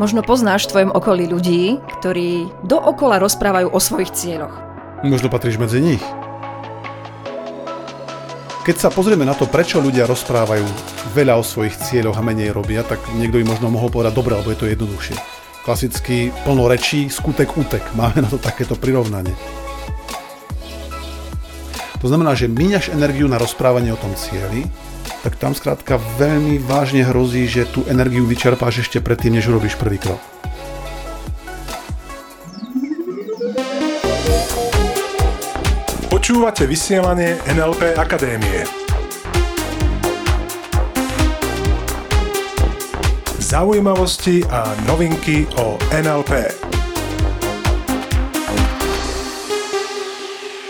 Možno poznáš v tvojom okolí ľudí, ktorí dookola rozprávajú o svojich cieľoch. Možno patríš medzi nich. Keď sa pozrieme na to, prečo ľudia rozprávajú veľa o svojich cieľoch a menej robia, tak niekto by možno mohol povedať, dobre, alebo je to jednoduchšie. Klasicky plno rečí, skutek útek. Máme na to takéto prirovnanie. To znamená, že míňaš energiu na rozprávanie o tom cieli, tak tam skrátka veľmi vážne hrozí, že tú energiu vyčerpáš ešte predtým, než urobíš prvý krok. Počúvate vysielanie NLP Akadémie. Zaujímavosti a novinky o NLP.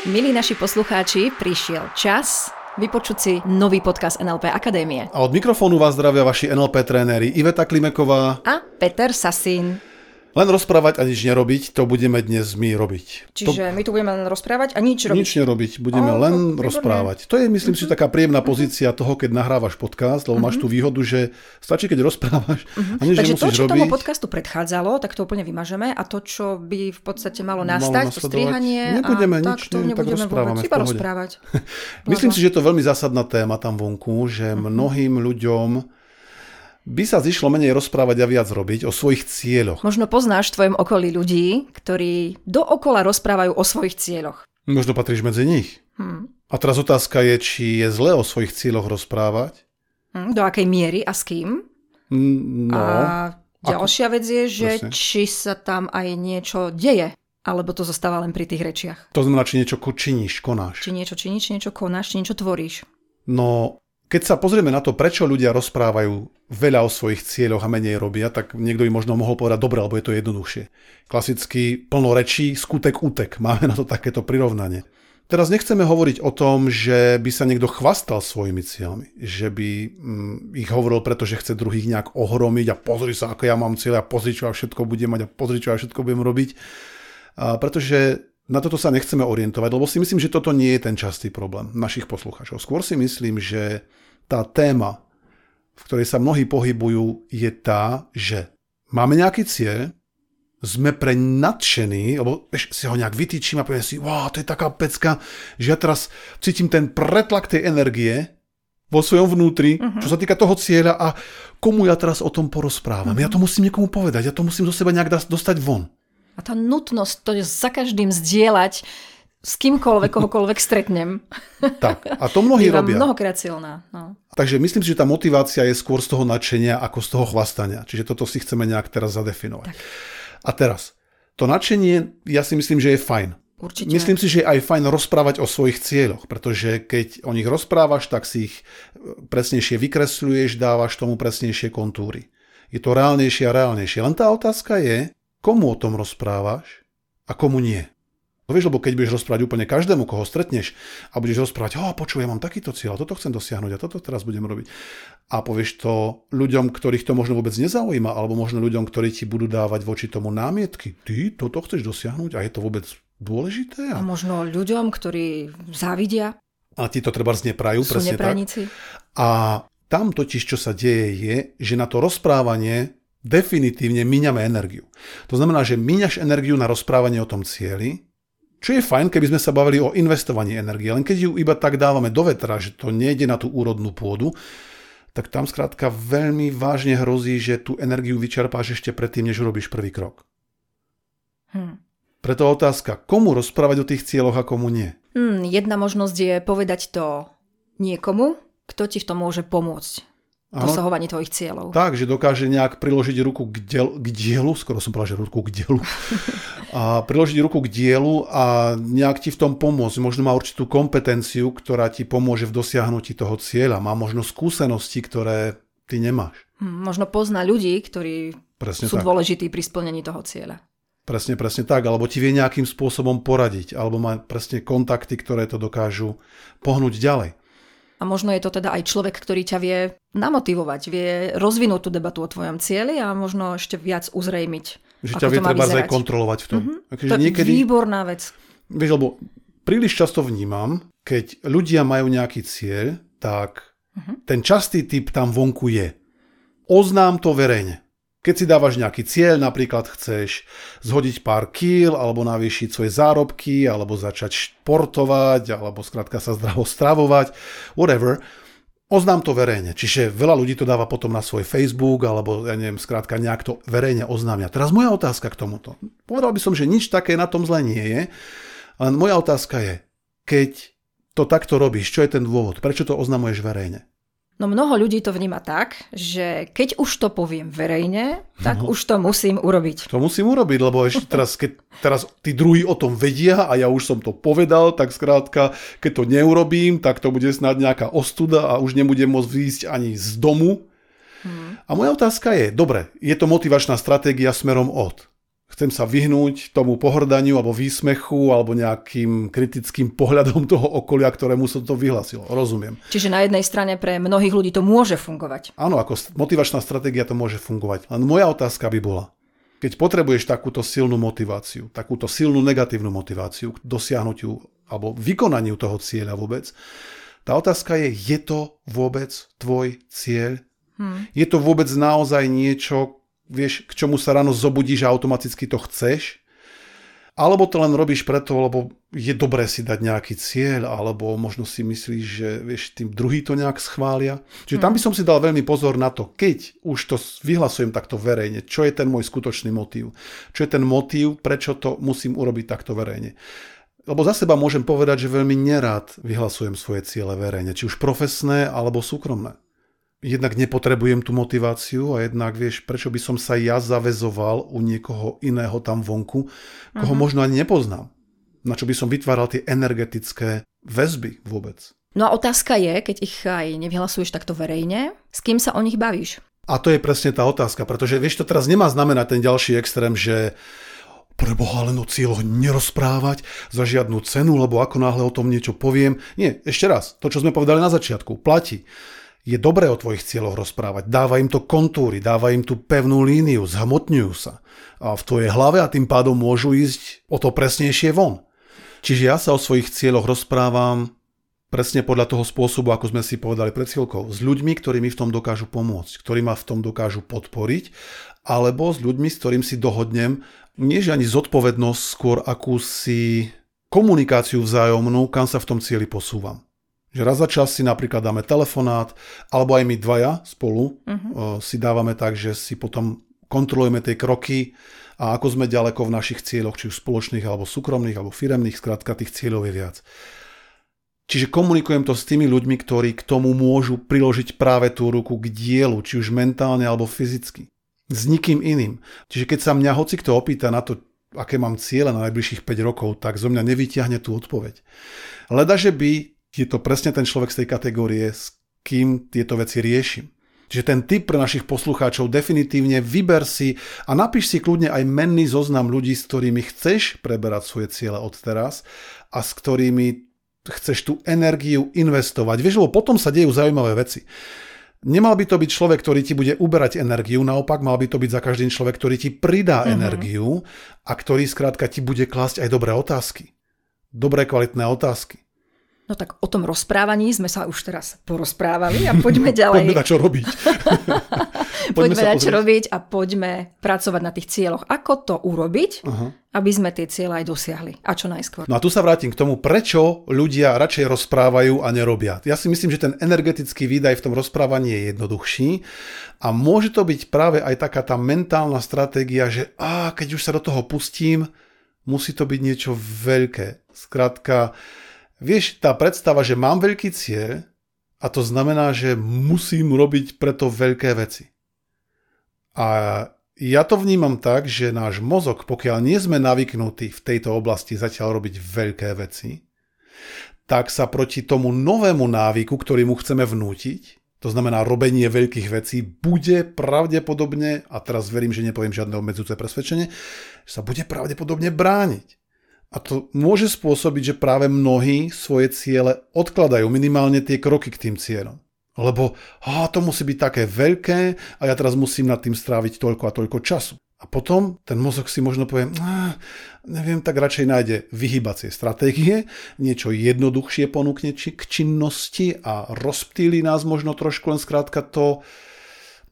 Milí naši poslucháči, prišiel čas vypočuť si nový podcast NLP Akadémie. A od mikrofónu vás zdravia vaši NLP tréneri Iveta Klimeková a Peter Sasín. Len rozprávať a nič nerobiť, to budeme dnes my robiť. Čiže to... my tu budeme len rozprávať a nič robiť? Nič nerobiť, budeme o, len to, rozprávať. To je, myslím uh-huh. si, mhm. taká príjemná pozícia toho, keď nahrávaš podcast, lebo uh-huh. máš tú výhodu, že stačí, keď rozprávaš uh-huh. a nič Takže to, čo robiť. tomu podcastu predchádzalo, tak to úplne vymažeme a to, čo by v podstate malo nastať, to strihanie nebudeme a nič, tak, to ne, tak rozprávame vôbec, iba rozprávať. myslím si, že to je veľmi zásadná téma tam vonku, že mnohým ľuďom by sa zišlo menej rozprávať a viac robiť o svojich cieľoch. Možno poznáš v tvojom okolí ľudí, ktorí dookola rozprávajú o svojich cieľoch. Možno patríš medzi nich. Hmm. A teraz otázka je, či je zle o svojich cieľoch rozprávať. Hmm, do akej miery a s kým? No. A ďalšia Ako? vec je, že Presne. či sa tam aj niečo deje. Alebo to zostáva len pri tých rečiach. To znamená, či niečo činíš, konáš. Či niečo činíš, či niečo konáš, či niečo tvoríš. No, keď sa pozrieme na to, prečo ľudia rozprávajú veľa o svojich cieľoch a menej robia, tak niekto by možno mohol povedať, dobre, alebo je to jednoduchšie. Klasicky plno rečí, skutek útek. Máme na to takéto prirovnanie. Teraz nechceme hovoriť o tom, že by sa niekto chvastal svojimi cieľmi, že by mm, ich hovoril, pretože chce druhých nejak ohromiť a pozri sa, ako ja mám cieľ a pozri, čo ja všetko budem mať a pozri, čo ja všetko budem robiť. A pretože na toto sa nechceme orientovať, lebo si myslím, že toto nie je ten častý problém našich poslucháčov. Skôr si myslím, že tá téma, v ktorej sa mnohí pohybujú, je tá, že máme nejaký cieľ, sme pre nadšení, lebo vieš, si ho nejak vytýčim a poviem si, wow, to je taká pecka, že ja teraz cítim ten pretlak tej energie vo svojom vnútri, uh-huh. čo sa týka toho cieľa a komu ja teraz o tom porozprávam. Uh-huh. Ja to musím niekomu povedať, ja to musím do seba nejak dostať von. A tá nutnosť to za každým zdieľať, s kýmkoľvek, kohokoľvek stretnem. Tak, a to mnohí Bývam robia. mnohokrát silná. No. Takže myslím si, že tá motivácia je skôr z toho nadšenia ako z toho chlastania. Čiže toto si chceme nejak teraz zadefinovať. Tak. A teraz, to nadšenie, ja si myslím, že je fajn. Určite. Myslím si, že je aj fajn rozprávať o svojich cieľoch, pretože keď o nich rozprávaš, tak si ich e, presnejšie vykresľuješ, dávaš tomu presnejšie kontúry. Je to reálnejšie a reálnejšie. Len tá otázka je, komu o tom rozprávaš a komu nie. No vieš, lebo keď budeš rozprávať úplne každému, koho stretneš a budeš rozprávať, oh, počuj, ja mám takýto cieľ, toto chcem dosiahnuť a toto teraz budem robiť. A povieš to ľuďom, ktorých to možno vôbec nezaujíma, alebo možno ľuďom, ktorí ti budú dávať voči tomu námietky. Ty toto chceš dosiahnuť a je to vôbec dôležité? A, možno ľuďom, ktorí závidia. A ti to treba zneprajú, Sú presne tak. A tam totiž, čo sa deje, je, že na to rozprávanie definitívne míňame energiu. To znamená, že míňaš energiu na rozprávanie o tom cieli, čo je fajn, keby sme sa bavili o investovaní energie, len keď ju iba tak dávame do vetra, že to nejde na tú úrodnú pôdu, tak tam skrátka veľmi vážne hrozí, že tú energiu vyčerpáš ešte predtým, než urobíš prvý krok. Hm. Preto otázka, komu rozprávať o tých cieľoch a komu nie? Hmm, jedna možnosť je povedať to niekomu, kto ti v tom môže pomôcť dosahovaní tvojich cieľov. Tak, že dokáže nejak priložiť ruku k, diel, k dielu, skoro som povedal, že ruku k dielu, a priložiť ruku k dielu a nejak ti v tom pomôcť. Možno má určitú kompetenciu, ktorá ti pomôže v dosiahnutí toho cieľa. Má možno skúsenosti, ktoré ty nemáš. Hm, možno pozná ľudí, ktorí presne sú tak. dôležití pri splnení toho cieľa. Presne, presne tak. Alebo ti vie nejakým spôsobom poradiť. Alebo má presne kontakty, ktoré to dokážu pohnúť ďalej. A možno je to teda aj človek, ktorý ťa vie namotivovať, vie rozvinúť tú debatu o tvojom cieli a možno ešte viac uzrejmiť. Že ťa vie treba aj kontrolovať v tom. Mm-hmm. to je niekedy, výborná vec. Vieš, lebo príliš často vnímam, keď ľudia majú nejaký cieľ, tak mm-hmm. ten častý typ tam vonku je. Oznám to verejne. Keď si dávaš nejaký cieľ, napríklad chceš zhodiť pár kíl, alebo navýšiť svoje zárobky, alebo začať športovať, alebo skrátka sa zdravo stravovať, whatever, oznám to verejne. Čiže veľa ľudí to dáva potom na svoj Facebook, alebo ja neviem, skrátka nejak to verejne oznámia. Teraz moja otázka k tomuto. Povedal by som, že nič také na tom zle nie je, len moja otázka je, keď to takto robíš, čo je ten dôvod? Prečo to oznamuješ verejne? No mnoho ľudí to vníma tak, že keď už to poviem verejne, tak no. už to musím urobiť. To musím urobiť, lebo ešte teraz, keď teraz tí druhí o tom vedia a ja už som to povedal, tak skrátka, keď to neurobím, tak to bude snad nejaká ostuda a už nebudem môcť výjsť ani z domu. Hmm. A moja otázka je, dobre, je to motivačná stratégia smerom od chcem sa vyhnúť tomu pohrdaniu alebo výsmechu alebo nejakým kritickým pohľadom toho okolia, ktorému som to vyhlasilo. Rozumiem. Čiže na jednej strane pre mnohých ľudí to môže fungovať. Áno, ako motivačná stratégia to môže fungovať. Len moja otázka by bola, keď potrebuješ takúto silnú motiváciu, takúto silnú negatívnu motiváciu k dosiahnutiu alebo vykonaniu toho cieľa vôbec, tá otázka je, je to vôbec tvoj cieľ? Hmm. Je to vôbec naozaj niečo, vieš, k čomu sa ráno zobudíš a automaticky to chceš, alebo to len robíš preto, lebo je dobré si dať nejaký cieľ, alebo možno si myslíš, že vieš, tým druhý to nejak schvália. Čiže tam by som si dal veľmi pozor na to, keď už to vyhlasujem takto verejne, čo je ten môj skutočný motív. Čo je ten motív, prečo to musím urobiť takto verejne. Lebo za seba môžem povedať, že veľmi nerád vyhlasujem svoje ciele verejne, či už profesné alebo súkromné jednak nepotrebujem tú motiváciu a jednak vieš, prečo by som sa ja zavezoval u niekoho iného tam vonku, koho uh-huh. možno ani nepoznám. Na čo by som vytváral tie energetické väzby vôbec. No a otázka je, keď ich aj nevyhlasuješ takto verejne, s kým sa o nich bavíš? A to je presne tá otázka, pretože vieš, to teraz nemá znamenať ten ďalší extrém, že pre Boha len o cieľoch nerozprávať za žiadnu cenu, lebo ako náhle o tom niečo poviem. Nie, ešte raz, to, čo sme povedali na začiatku, platí je dobré o tvojich cieľoch rozprávať. Dáva im to kontúry, dáva im tú pevnú líniu, zhmotňujú sa v tvojej hlave a tým pádom môžu ísť o to presnejšie von. Čiže ja sa o svojich cieľoch rozprávam presne podľa toho spôsobu, ako sme si povedali pred chvíľkou, s ľuďmi, ktorí mi v tom dokážu pomôcť, ktorí ma v tom dokážu podporiť, alebo s ľuďmi, s ktorým si dohodnem, nie že ani zodpovednosť, skôr akúsi komunikáciu vzájomnú, kam sa v tom cieli posúvam. Že raz za čas si napríklad dáme telefonát, alebo aj my dvaja spolu uh-huh. si dávame tak, že si potom kontrolujeme tie kroky a ako sme ďaleko v našich cieľoch, či už spoločných, alebo súkromných, alebo firemných, skrátka tých cieľov je viac. Čiže komunikujem to s tými ľuďmi, ktorí k tomu môžu priložiť práve tú ruku k dielu, či už mentálne alebo fyzicky. S nikým iným. Čiže keď sa mňa hoci kto opýta na to, aké mám cieľe na najbližších 5 rokov, tak zo mňa nevyťahne tú odpoveď. Leda, že by je to presne ten človek z tej kategórie, s kým tieto veci riešim. Čiže ten typ pre našich poslucháčov definitívne vyber si a napíš si kľudne aj menný zoznam ľudí, s ktorými chceš preberať svoje ciele od teraz a s ktorými chceš tú energiu investovať. Vieš, lebo potom sa dejú zaujímavé veci. Nemal by to byť človek, ktorý ti bude uberať energiu, naopak mal by to byť za každým človek, ktorý ti pridá mm-hmm. energiu a ktorý skrátka ti bude klásť aj dobré otázky. Dobré kvalitné otázky. No tak o tom rozprávaní sme sa už teraz porozprávali a poďme ďalej. poďme na čo robiť. poďme, poďme na čo robiť a poďme pracovať na tých cieľoch. Ako to urobiť, uh-huh. aby sme tie cieľe aj dosiahli a čo najskôr. No a tu sa vrátim k tomu, prečo ľudia radšej rozprávajú a nerobia. Ja si myslím, že ten energetický výdaj v tom rozprávaní je jednoduchší a môže to byť práve aj taká tá mentálna stratégia, že á, keď už sa do toho pustím, musí to byť niečo veľké. Skrátka, Vieš, tá predstava, že mám veľký cieľ a to znamená, že musím robiť preto veľké veci. A ja to vnímam tak, že náš mozog, pokiaľ nie sme navyknutí v tejto oblasti zatiaľ robiť veľké veci, tak sa proti tomu novému návyku, ktorý mu chceme vnútiť, to znamená robenie veľkých vecí, bude pravdepodobne, a teraz verím, že nepoviem žiadne obmedzujúce presvedčenie, sa bude pravdepodobne brániť. A to môže spôsobiť, že práve mnohí svoje ciele odkladajú minimálne tie kroky k tým cieľom. Lebo á, to musí byť také veľké a ja teraz musím nad tým stráviť toľko a toľko času. A potom ten mozog si možno povie, neviem, tak radšej nájde vyhybacie stratégie, niečo jednoduchšie ponúkne či k činnosti a rozptýli nás možno trošku, len skrátka to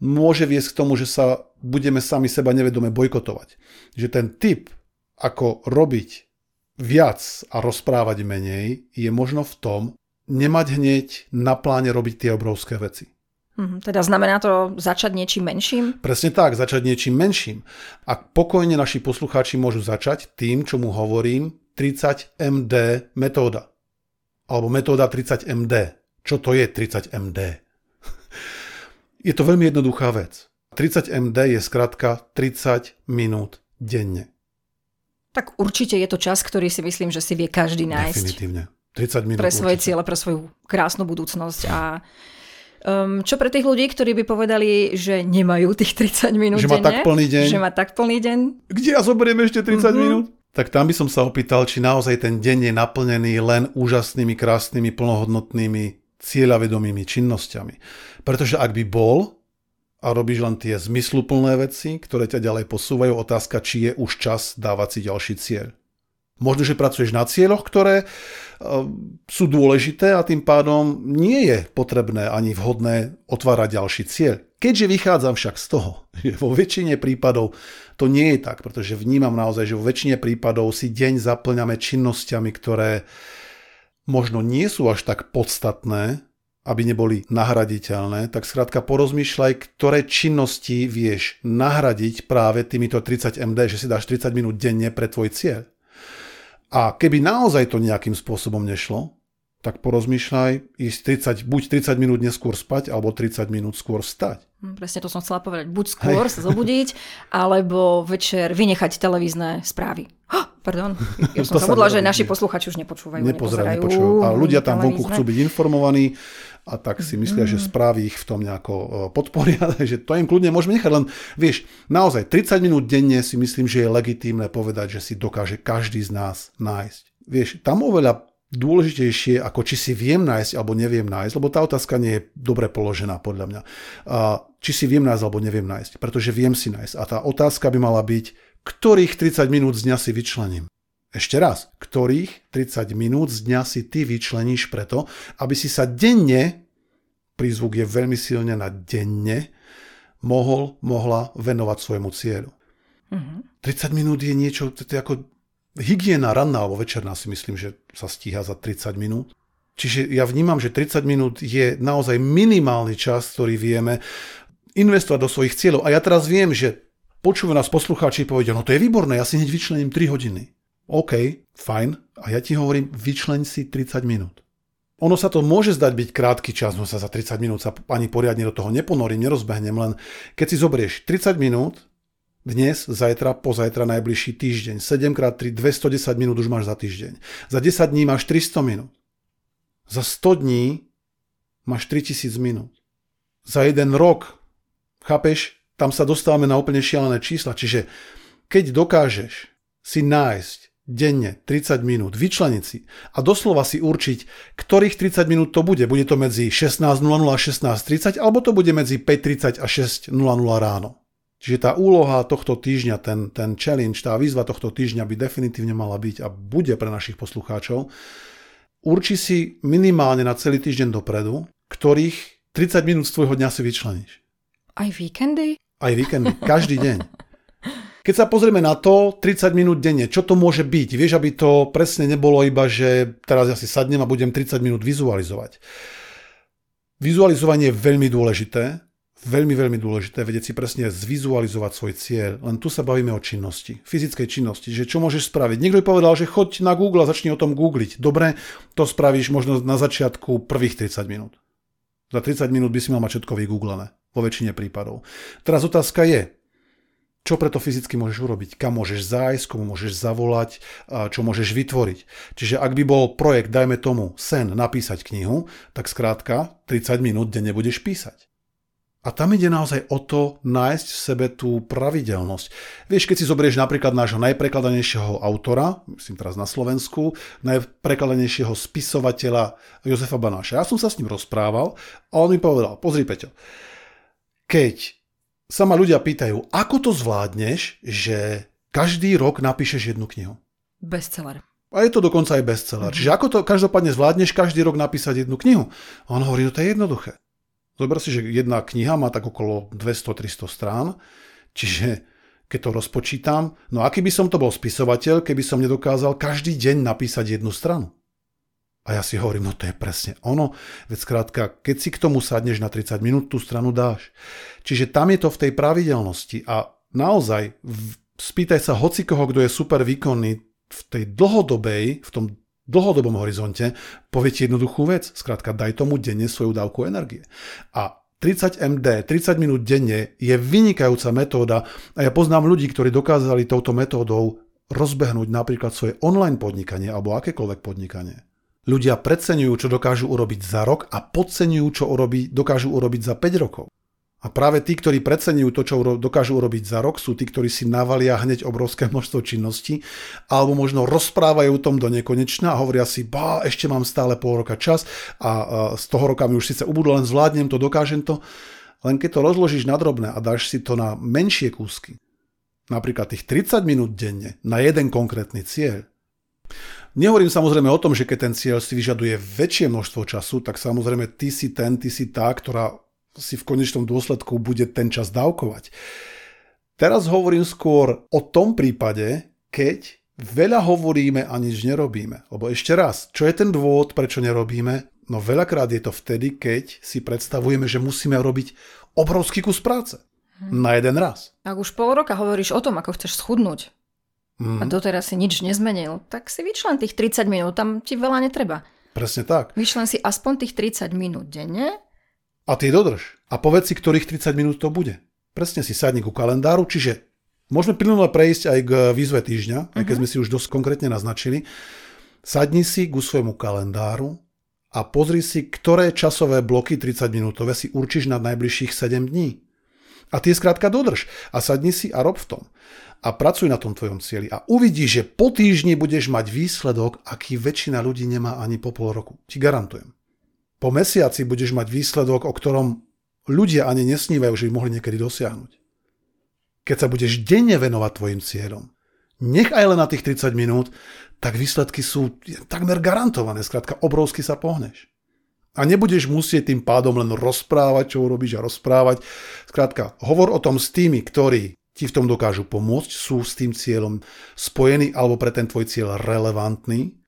môže viesť k tomu, že sa budeme sami seba nevedome bojkotovať. Že ten typ, ako robiť viac a rozprávať menej, je možno v tom, nemať hneď na pláne robiť tie obrovské veci. Mhm, teda znamená to začať niečím menším? Presne tak, začať niečím menším. A pokojne naši poslucháči môžu začať tým, čo mu hovorím, 30 MD metóda. Alebo metóda 30 MD. Čo to je 30 MD? je to veľmi jednoduchá vec. 30 MD je skratka 30 minút denne. Tak určite je to čas, ktorý si myslím, že si vie každý nájsť. Definitívne. 30 minút Pre svoje určite. ciele, pre svoju krásnu budúcnosť a Um, čo pre tých ľudí, ktorí by povedali, že nemajú tých 30 minút Že má denne, tak plný deň. Že má tak plný deň. Kde ja zoberiem ešte 30 mm-hmm. minút? Tak tam by som sa opýtal, či naozaj ten deň je naplnený len úžasnými, krásnymi, plnohodnotnými, cieľavedomými činnosťami. Pretože ak by bol a robíš len tie zmysluplné veci, ktoré ťa ďalej posúvajú, otázka, či je už čas dávať si ďalší cieľ. Možno, že pracuješ na cieľoch, ktoré uh, sú dôležité a tým pádom nie je potrebné ani vhodné otvárať ďalší cieľ. Keďže vychádzam však z toho, že vo väčšine prípadov to nie je tak, pretože vnímam naozaj, že vo väčšine prípadov si deň zaplňame činnosťami, ktoré možno nie sú až tak podstatné, aby neboli nahraditeľné, tak skrátka porozmýšľaj, ktoré činnosti vieš nahradiť práve týmito 30 MD, že si dáš 30 minút denne pre tvoj cieľ. A keby naozaj to nejakým spôsobom nešlo, tak porozmýšľaj ísť 30, buď 30 minút neskôr spať, alebo 30 minút skôr vstať. Hm, presne to som chcela povedať. Buď skôr Hej. sa zobudiť, alebo večer vynechať televízne správy. Oh, pardon, ja som zabudla, že naši posluchači už nepočúvajú. Nepozerajú, nepočúvajú. A ľudia tam vonku chcú byť informovaní a tak si myslia, mm. že správy ich v tom nejako e, podporia, takže to im kľudne môžeme nechať, len vieš, naozaj 30 minút denne si myslím, že je legitímne povedať, že si dokáže každý z nás nájsť. Vieš, tam oveľa dôležitejšie, ako či si viem nájsť alebo neviem nájsť, lebo tá otázka nie je dobre položená podľa mňa. Či si viem nájsť alebo neviem nájsť, pretože viem si nájsť. A tá otázka by mala byť, ktorých 30 minút z dňa si vyčlením. Ešte raz, ktorých 30 minút z dňa si ty vyčleníš preto, aby si sa denne, prízvuk je veľmi silne na denne, mohol, mohla venovať svojmu cieľu. Mm-hmm. 30 minút je niečo, to je ako hygiena ranná alebo večerná si myslím, že sa stíha za 30 minút. Čiže ja vnímam, že 30 minút je naozaj minimálny čas, ktorý vieme investovať do svojich cieľov. A ja teraz viem, že počúvajú nás poslucháči povedia, no to je výborné, ja si hneď vyčlením 3 hodiny. OK, fajn. A ja ti hovorím, vyčleň si 30 minút. Ono sa to môže zdať byť krátky čas, no sa za 30 minút sa ani poriadne do toho neponorím, nerozbehnem, len keď si zoberieš 30 minút, dnes, zajtra, pozajtra, najbližší týždeň. 7x3, 210 minút už máš za týždeň. Za 10 dní máš 300 minút. Za 100 dní máš 3000 minút. Za jeden rok, chápeš, tam sa dostávame na úplne šialené čísla. Čiže keď dokážeš si nájsť denne 30 minút, vyčleniť si a doslova si určiť, ktorých 30 minút to bude. Bude to medzi 16.00 a 16.30 alebo to bude medzi 5.30 a 6.00 ráno. Čiže tá úloha tohto týždňa, ten, ten challenge, tá výzva tohto týždňa by definitívne mala byť a bude pre našich poslucháčov. Urči si minimálne na celý týždeň dopredu, ktorých 30 minút z tvojho dňa si vyčleníš. Aj víkendy? Aj víkendy, každý deň. Keď sa pozrieme na to, 30 minút denne, čo to môže byť? Vieš, aby to presne nebolo iba, že teraz ja si sadnem a budem 30 minút vizualizovať. Vizualizovanie je veľmi dôležité, Veľmi, veľmi dôležité vedieť si presne zvizualizovať svoj cieľ. Len tu sa bavíme o činnosti, fyzickej činnosti, že čo môžeš spraviť. Niekto by povedal, že choď na Google a začni o tom googliť. Dobre, to spravíš možno na začiatku prvých 30 minút. Za 30 minút by si mal mať všetko vygooglené, vo väčšine prípadov. Teraz otázka je, čo preto fyzicky môžeš urobiť, kam môžeš zájsť, komu môžeš zavolať, čo môžeš vytvoriť. Čiže ak by bol projekt, dajme tomu, sen napísať knihu, tak skrátka 30 minút denne budeš písať. A tam ide naozaj o to nájsť v sebe tú pravidelnosť. Vieš, keď si zoberieš napríklad nášho najprekladanejšieho autora, myslím teraz na Slovensku, najprekladanejšieho spisovateľa Jozefa Banáša. Ja som sa s ním rozprával a on mi povedal, pozri Peťo, keď sa ma ľudia pýtajú, ako to zvládneš, že každý rok napíšeš jednu knihu? Bestseller. A je to dokonca aj bestseller. Mm-hmm. Čiže ako to každopádne zvládneš každý rok napísať jednu knihu? A on hovorí, no to je jednoduché. Zober si, že jedna kniha má tak okolo 200-300 strán, čiže keď to rozpočítam, no aký by som to bol spisovateľ, keby som nedokázal každý deň napísať jednu stranu. A ja si hovorím, no to je presne ono. Veď skrátka, keď si k tomu sadneš na 30 minút, tú stranu dáš. Čiže tam je to v tej pravidelnosti a naozaj spýtaj sa hocikoho, kto je super výkonný v tej dlhodobej, v tom dlhodobom horizonte, povie ti jednoduchú vec. Skrátka, daj tomu denne svoju dávku energie. A 30 MD, 30 minút denne je vynikajúca metóda a ja poznám ľudí, ktorí dokázali touto metódou rozbehnúť napríklad svoje online podnikanie alebo akékoľvek podnikanie. Ľudia preceňujú, čo dokážu urobiť za rok a podceňujú, čo urobí, dokážu urobiť za 5 rokov. A práve tí, ktorí preceňujú to, čo dokážu urobiť za rok, sú tí, ktorí si navalia hneď obrovské množstvo činností, alebo možno rozprávajú o tom do nekonečna a hovoria si, bá, ešte mám stále pol roka čas a z toho roka mi už síce ubudlo, len zvládnem to, dokážem to. Len keď to rozložíš na drobné a dáš si to na menšie kúsky, napríklad tých 30 minút denne na jeden konkrétny cieľ, Nehovorím samozrejme o tom, že keď ten cieľ si vyžaduje väčšie množstvo času, tak samozrejme ty si ten, ty si tá, ktorá si v konečnom dôsledku bude ten čas dávkovať. Teraz hovorím skôr o tom prípade, keď veľa hovoríme a nič nerobíme. Lebo ešte raz, čo je ten dôvod, prečo nerobíme? No veľakrát je to vtedy, keď si predstavujeme, že musíme robiť obrovský kus práce. Hmm. Na jeden raz. Ak už pol roka hovoríš o tom, ako chceš schudnúť, mm. a doteraz si nič nezmenil, tak si vyčlen tých 30 minút, tam ti veľa netreba. Presne tak. Vyčlen si aspoň tých 30 minút denne. A ty dodrž. A povedz si, ktorých 30 minút to bude. Presne si sadni ku kalendáru, čiže môžeme plynule prejsť aj k výzve týždňa, mm-hmm. aj keď mhm. sme si už dosť konkrétne naznačili. Sadni si ku svojmu kalendáru a pozri si, ktoré časové bloky 30 minútové si určíš na najbližších 7 dní. A tie skrátka dodrž a sadni si a rob v tom a pracuj na tom tvojom cieli a uvidíš, že po týždni budeš mať výsledok, aký väčšina ľudí nemá ani po pol roku. Ti garantujem. Po mesiaci budeš mať výsledok, o ktorom ľudia ani nesnívajú, že by mohli niekedy dosiahnuť. Keď sa budeš denne venovať tvojim cieľom, nech aj len na tých 30 minút, tak výsledky sú takmer garantované. Skrátka, obrovsky sa pohneš. A nebudeš musieť tým pádom len rozprávať, čo urobíš a rozprávať. Skrátka, hovor o tom s tými, ktorí ti v tom dokážu pomôcť, sú s tým cieľom spojení alebo pre ten tvoj cieľ relevantný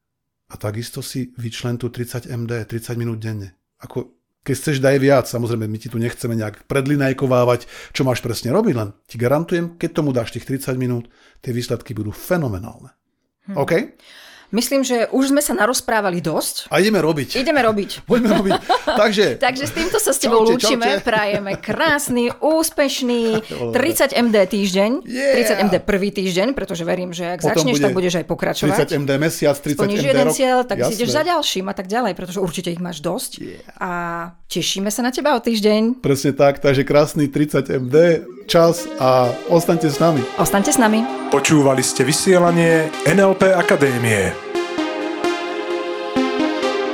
a takisto si vyčlen tu 30 MD, 30 minút denne. Ako, keď chceš, daj viac, samozrejme, my ti tu nechceme nejak predlinajkovávať, čo máš presne robiť, len ti garantujem, keď tomu dáš tých 30 minút, tie výsledky budú fenomenálne. Hm. OK? Myslím, že už sme sa narozprávali dosť. A ideme robiť. Ideme robiť. Poďme robiť. Takže... Takže s týmto sa s tebou čaute, lúčime. Čaute. Prajeme krásny, úspešný 30 MD týždeň. Yeah. 30 MD prvý týždeň, pretože verím, že ak Potom začneš, tak budeš aj pokračovať. 30 MD mesiac, 30 Splníš MD jeden rok. cieľ, tak Jasné. si ideš za ďalším a tak ďalej, pretože určite ich máš dosť. Yeah. A tešíme sa na teba o týždeň. Presne tak, takže krásny 30 MD, čas a ostaňte s nami. Ostaňte s nami. Počúvali ste vysielanie NLP Akadémie.